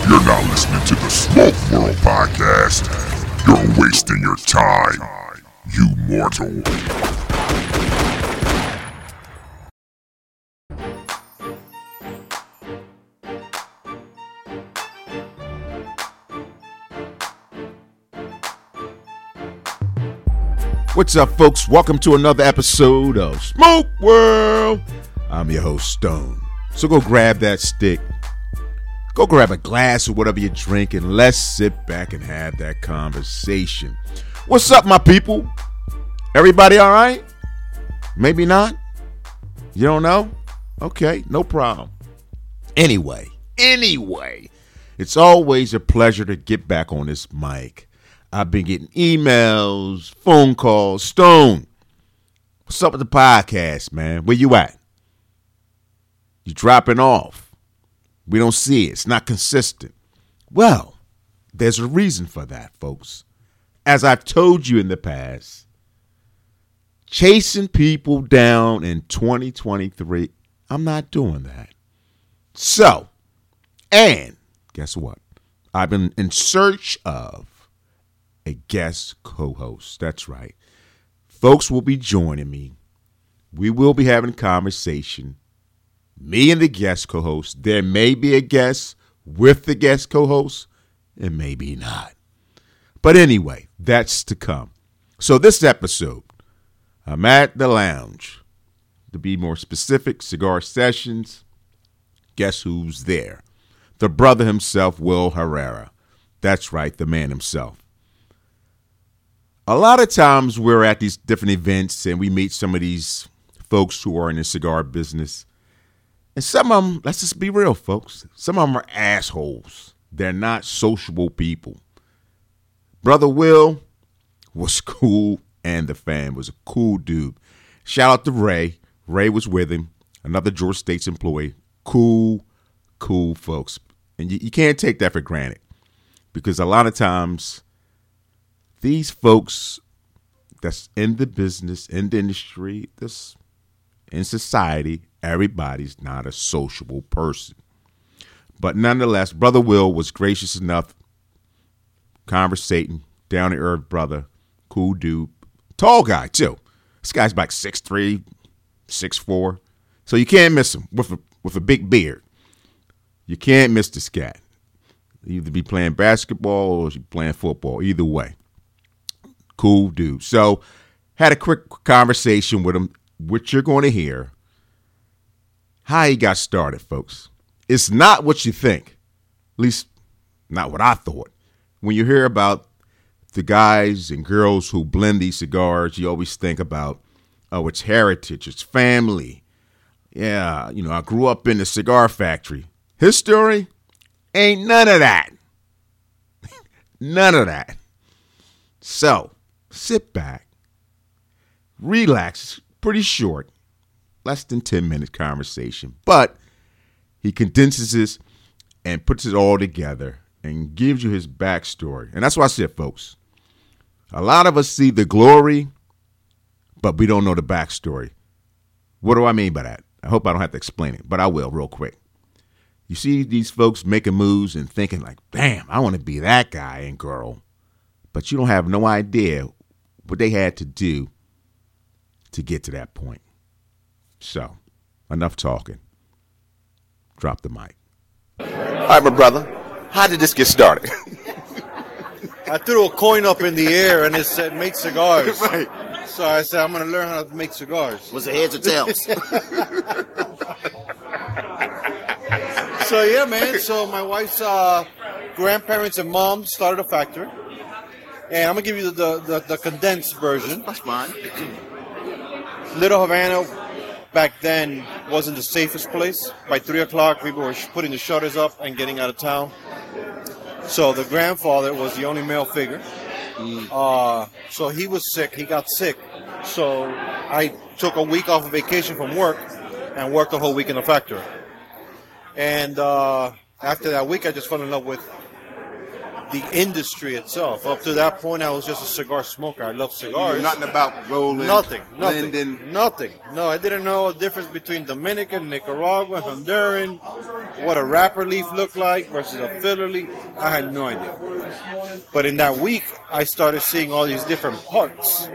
If you're not listening to the Smoke World podcast, you're wasting your time, you mortal. What's up, folks? Welcome to another episode of Smoke World. I'm your host, Stone. So go grab that stick, go grab a glass or whatever you drink, and let's sit back and have that conversation. What's up, my people? Everybody all right? Maybe not? You don't know? Okay, no problem. Anyway, anyway, it's always a pleasure to get back on this mic. I've been getting emails, phone calls. Stone, what's up with the podcast, man? Where you at? You dropping off. We don't see it. It's not consistent. Well, there's a reason for that, folks. As I've told you in the past, chasing people down in 2023, I'm not doing that. So, and guess what? I've been in search of a guest co host. That's right. Folks will be joining me. We will be having a conversation. Me and the guest co host. There may be a guest with the guest co host, and maybe not. But anyway, that's to come. So, this episode, I'm at the lounge. To be more specific, cigar sessions. Guess who's there? The brother himself, Will Herrera. That's right, the man himself a lot of times we're at these different events and we meet some of these folks who are in the cigar business. And some of them, let's just be real, folks, some of them are assholes. They're not sociable people. Brother Will was cool and the fan was a cool dude. Shout out to Ray. Ray was with him, another Drew Estate's employee. Cool, cool folks. And you, you can't take that for granted because a lot of times these folks that's in the business, in the industry, this in society, everybody's not a sociable person. But nonetheless, Brother Will was gracious enough, conversating, down to earth brother, cool dude, tall guy too. This guy's like 6'3, 6'4. So you can't miss him with a with a big beard. You can't miss this guy. Either be playing basketball or playing football. Either way cool dude. So had a quick conversation with him, which you're going to hear. How he got started, folks. It's not what you think. At least not what I thought. When you hear about the guys and girls who blend these cigars, you always think about, oh, it's heritage, it's family. Yeah, you know, I grew up in the cigar factory. His story ain't none of that. none of that. So, sit back, relax. It's pretty short, less than 10 minute conversation, but he condenses this and puts it all together and gives you his backstory. And that's why I said, folks, a lot of us see the glory, but we don't know the backstory. What do I mean by that? I hope I don't have to explain it, but I will real quick. You see these folks making moves and thinking like, damn, I want to be that guy and girl. But you don't have no idea what they had to do to get to that point. So, enough talking. Drop the mic. All right, my brother. How did this get started? I threw a coin up in the air and it said make cigars. right. So I said I'm going to learn how to make cigars. Was it heads or tails? So yeah, man. So my wife's uh, grandparents and mom started a factory, and I'm gonna give you the the, the condensed version. That's fine. Little Havana back then wasn't the safest place. By three o'clock, people were putting the shutters up and getting out of town. So the grandfather was the only male figure. Uh, so he was sick. He got sick. So I took a week off of vacation from work and worked the whole week in the factory. And uh, after that week, I just fell in love with the industry itself. Up to that point, I was just a cigar smoker. I love cigars. nothing about rolling. Nothing, nothing, blending. nothing. No, I didn't know the difference between Dominican, Nicaraguan, Honduran, what a wrapper leaf looked like versus a filler leaf. I had no idea. But in that week, I started seeing all these different parts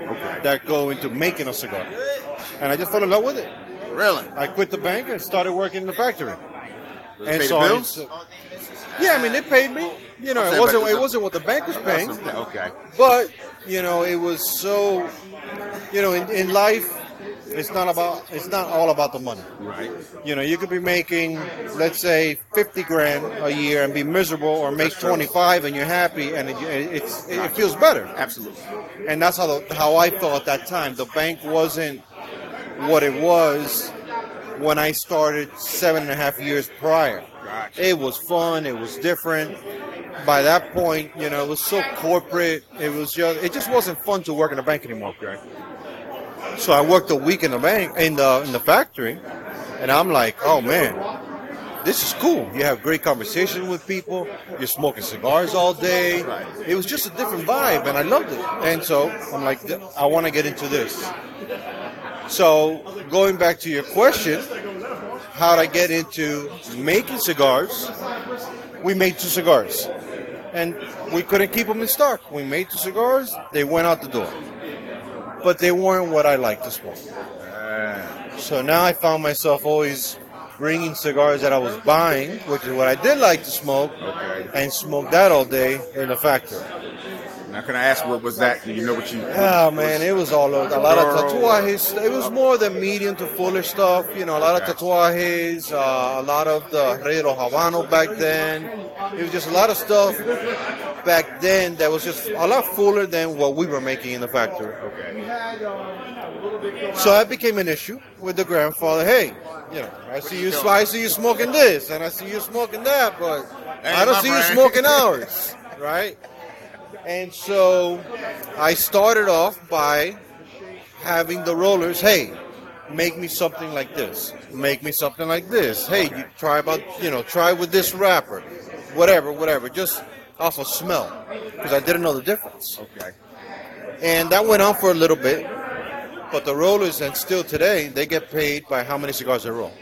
that go into making a cigar, and I just fell in love with it. Really? I quit the bank and started working in the factory. Does it pay the I- bills? Yeah, I mean, they paid me. You know, it wasn't it wasn't what the bank was paying. Okay. But you know, it was so. You know, in, in life, it's not about. It's not all about the money. Right. You know, you could be making, let's say, fifty grand a year and be miserable, or make twenty five and you're happy, and it, it's it, feels better. Absolutely. And that's how the, how I felt at that time. The bank wasn't what it was when I started seven and a half years prior. It was fun. It was different. By that point, you know, it was so corporate. It was just, it just wasn't fun to work in a bank anymore. So I worked a week in the bank, in the in the factory, and I'm like, oh man, this is cool. You have great conversation with people. You're smoking cigars all day. It was just a different vibe, and I loved it. And so I'm like, I want to get into this. So going back to your question, how would I get into making cigars? We made two cigars, and we couldn't keep them in stock. We made two cigars. They went out the door, but they weren't what I liked to smoke. So now I found myself always bringing cigars that I was buying, which is what I did like to smoke, Okay. and smoke that all day in the factory. Now, can I ask what was that? Do you know what you? Oh man, it was all over. A lot of tatuajes. It was more the medium to fuller stuff. You know, a lot of tatuajes, uh, a lot of the Herrero Habano back then. It was just a lot of stuff back then that was just a lot fuller than what we were making in the factory. Okay. So that became an issue with the grandfather. Hey, you know, I see you, I see you smoking this, and I see you smoking that, but I don't see you smoking ours, right? And so I started off by having the rollers, hey, make me something like this. Make me something like this. Hey, you try about, you know, try with this wrapper. Whatever, whatever. Just off of smell. Because I didn't know the difference. Okay. And that went on for a little bit. But the rollers, and still today, they get paid by how many cigars they roll.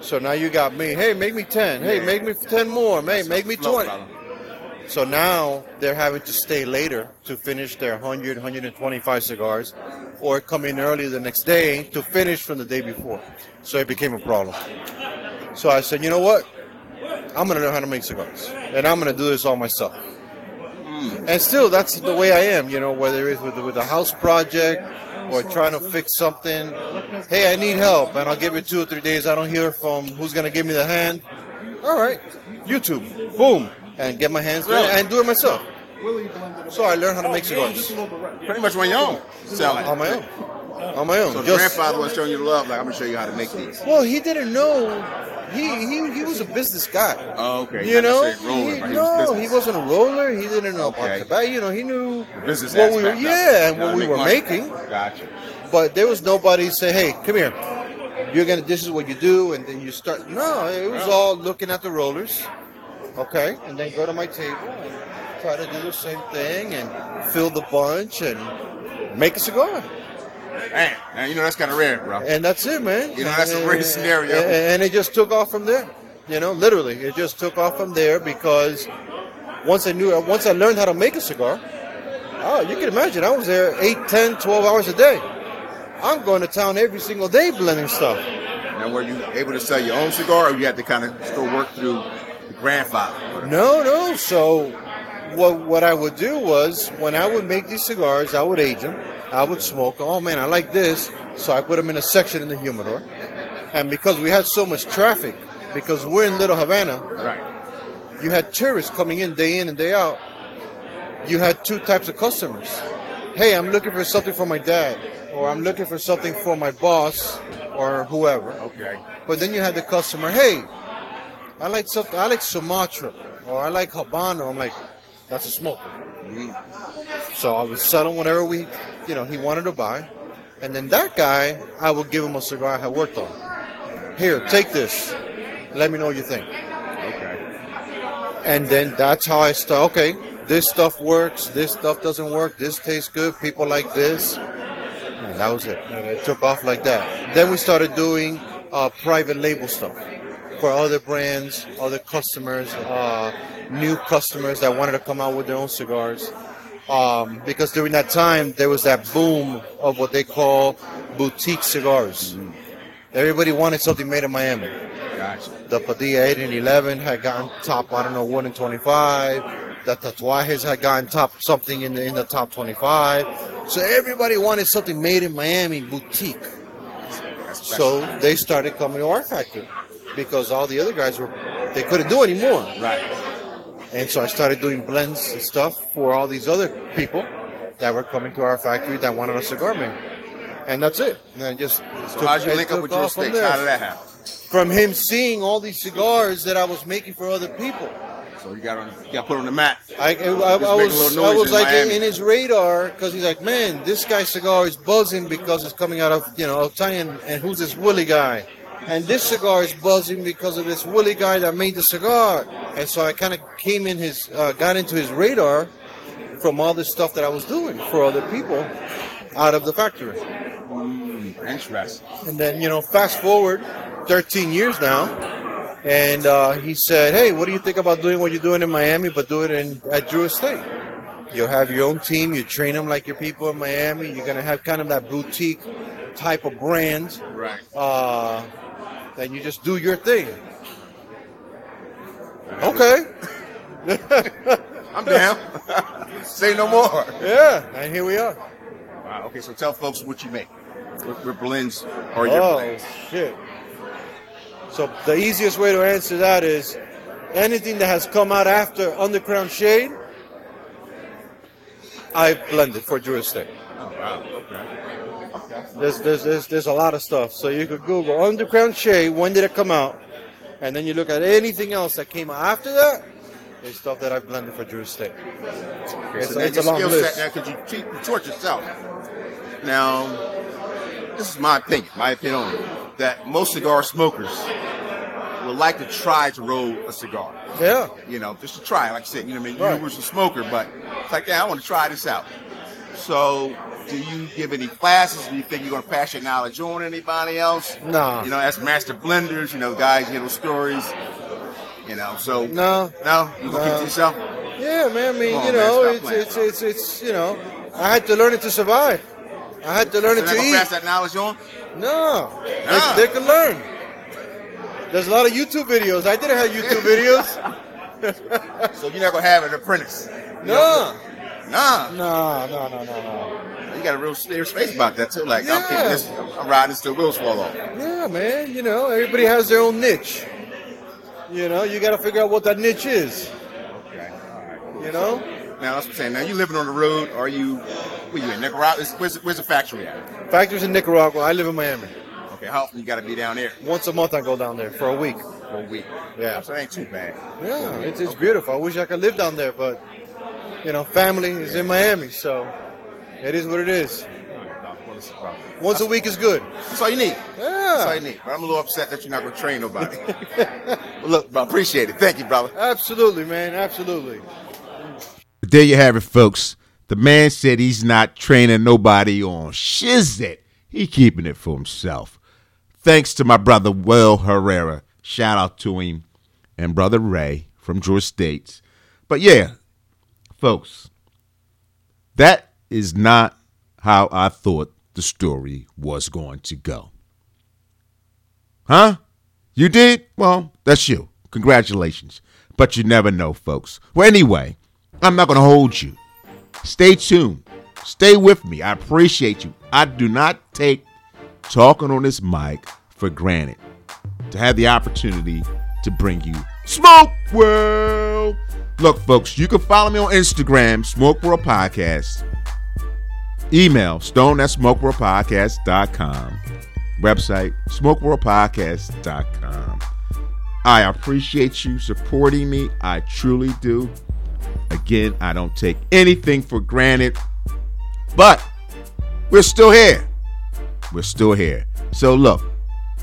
So now you got me. Hey, make me 10. Hey, Yeah. make me 10 more. Hey, make me Flow, 20. So now they're having to stay later to finish their 100, 125 cigars, or come in early the next day to finish from the day before. So it became a problem. So I said, you know what? I'm going to learn how to make cigars, and I'm going to do this all myself. Hmm. And still, that's the way I am, you know, whether it's with, with a house project or trying to fix something. Hey, I need help, and I'll give it two or three days. I don't hear from who's going to give me the hand. All right, YouTube, boom, and get my hands dirty Really? and do it myself. So I learned how to make cigars Pretty much on your own. Selling. on my own. On my own. So the Just- grandfather was showing you the love. Like I'm gonna show you how to make these. well, he didn't know. He, he he was a business guy. Oh, okay. You Not know, necessarily rolling, he, but he was no, business. he wasn't a roller. He didn't know Okay. about tobacco. You know, he knew business what we were, aspect yeah, and You what we were money. making. Gotcha. But there was nobody say, "Hey, come here. You're gonna. This is what you do," and then you start. No, it was all looking at the rollers. Okay, and then go to my table and try to do the same thing and fill the bunch and make a cigar. Man, now you know that's kind of rare, bro. And that's it, man. You know, that's a rare scenario. And, and it just took off from there. You know, literally, it just took off from there because once I knew, once I learned how to make a cigar, oh, you can imagine, I was there 8, 10, 12 hours a day. I'm going to town every single day blending stuff. Now, were you able to sell your own cigar, or you had to kind of still work through grandfather? No, no. So, what what I would do was when I would make these cigars, I would age them. I would smoke. Oh man, I like this. So I put them in a section in the humidor. And because we had so much traffic, because we're in Little Havana, Right. you had tourists coming in day in and day out. You had two types of customers. Hey, I'm looking for something for my dad, or I'm looking for something for my boss, or whoever. Okay. But then you had the customer, hey, I like something, I like Sumatra, or I like Habano. I'm like, that's a smoker. So I would sell him whatever we, you know, he wanted to buy. And then that guy, I would give him a cigar I had worked on. Here, take this. Let me know what you think. Okay. and then that's how I start. Okay, this stuff works. This stuff doesn't work. This tastes good. People like this. And that was it. And it took off like that. Then we started doing uh, private label stuff for other brands, other customers, uh, new customers that wanted to come out with their own cigars. Um, because during that time, there was that boom of what they call boutique cigars. Everybody wanted something made in Miami. Gotcha. The Padilla 8 and 11 had gotten top, I don't know, 1 in 25. The Tatuajes had gotten top something in the, in the top 25. So everybody wanted something made in Miami, boutique. So they started coming to our factory because all the other guys were, they couldn't do anymore. Right. And so I started doing blends and stuff for all these other people that were coming to our factory that wanted a cigar made. And that's it. And then just So how'd you link up with your there. How did that happen? From him seeing all these cigars that I was making for other people. So you got on, you got put on the mat. I, I, I, was, I was in like Miami. in his radar because he's like, man, this guy's cigar is buzzing because it's coming out of you know El Titan, and who's this Willy guy? And this cigar is buzzing because of this Willy guy that made the cigar. And so I kind of came in his, uh, got into his radar from all this stuff that I was doing for other people out of the factory. Interesting. And then, you know, fast forward 13 years now, and uh, he said, "Hey, what do you think about doing what you're doing in Miami, but do it in at Drew Estate? You'll have your own team. You train them like your people in Miami. You're gonna have kind of that boutique type of brand, Right. uh, and you just do your thing." Okay. I'm down. Say no more. Yeah, and here we are. Wow. Okay. So tell folks what you make. What, what blends are your Oh blends? shit! So the easiest way to answer that is anything that has come out after Undercrown Shade, I blended for Drew Estate. Oh wow. Okay. There's, there's there's there's a lot of stuff. So you could Google Undercrown Shade. When did it come out? And then you look at anything else that came after that. There's stuff that I've blended for Drew Estate. It's- so it's a long skill list. set now because you cheat, you taught yourself. Now, this is my opinion, my opinion only, that most cigar smokers would like to try to roll a cigar. Yeah. You know, just to try. Like I said, you know, I mean, Right. you was a smoker, but it's like, yeah, I want to try this out. So, do you give any classes? Do you think you're going to pass your knowledge on to anybody else? No. You know, as master blenders, you know, guys, you know, stories. You know, so No. no, you gonna keep No. to yourself. Yeah, man. I mean, on, you know, stop it's, it's it's it's you know, I had to learn it to survive. I had to learn So it to eat. pass that knowledge on. No, Ah. they, they can learn. There's a lot of YouTube videos. I didn't have YouTube videos. So you're not gonna have an apprentice. no, Nah, no, no, no, no, no. Got a real serious face about that too. Like I'm keeping this, I'm riding this till wheels fall off. Yeah, man. You know, everybody has their own niche. You know, you got to figure out what that niche is. Okay, all right. You know, Now that's what I'm saying. Now you living on the road? Are you? Where you in Nicaragua? Where's, where's the factory at? factories in Nicaragua. I live in Miami. Okay, how often you got to be down there? Once a month, I go down there for a week. For a week. Yeah. So it ain't too bad. Yeah, it's, it's beautiful. I wish I could live down there, but you know, family is in Miami, so it is what it is. Once a week is good. That's all you need. That's all you need. But I'm a little upset that you're not gonna train nobody. well, look, bro, appreciate it. Thank you, brother. absolutely, man, absolutely. There you have it, folks. The man said he's not training nobody on shizit. He keeping it for himself. Thanks to my brother Will Herrera. Shout out to him and brother Ray from Drew Estates. But yeah, folks, that is not how I thought the story was going to go. Huh? You did? Well, that's you. Congratulations. But you never know, folks. Well, anyway, I'm not going to hold you. Stay tuned. Stay with me. I appreciate you. I do not take talking on this mic for granted. To have the opportunity to bring you Smoke World. Look, folks, you can follow me on Instagram, Smoke World Podcast. Email stone at smokeworldpodcast.com. Website smokeworldpodcast.com. I appreciate you supporting me. I truly do. Again, I don't take anything for granted, but we're still here. We're still here. So, look,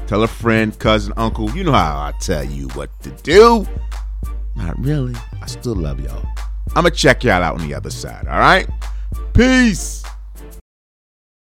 tell a friend, cousin, uncle, you know how I tell you what to do. Not really. I still love y'all. I'm going to check y'all out on the other side, all right? Peace.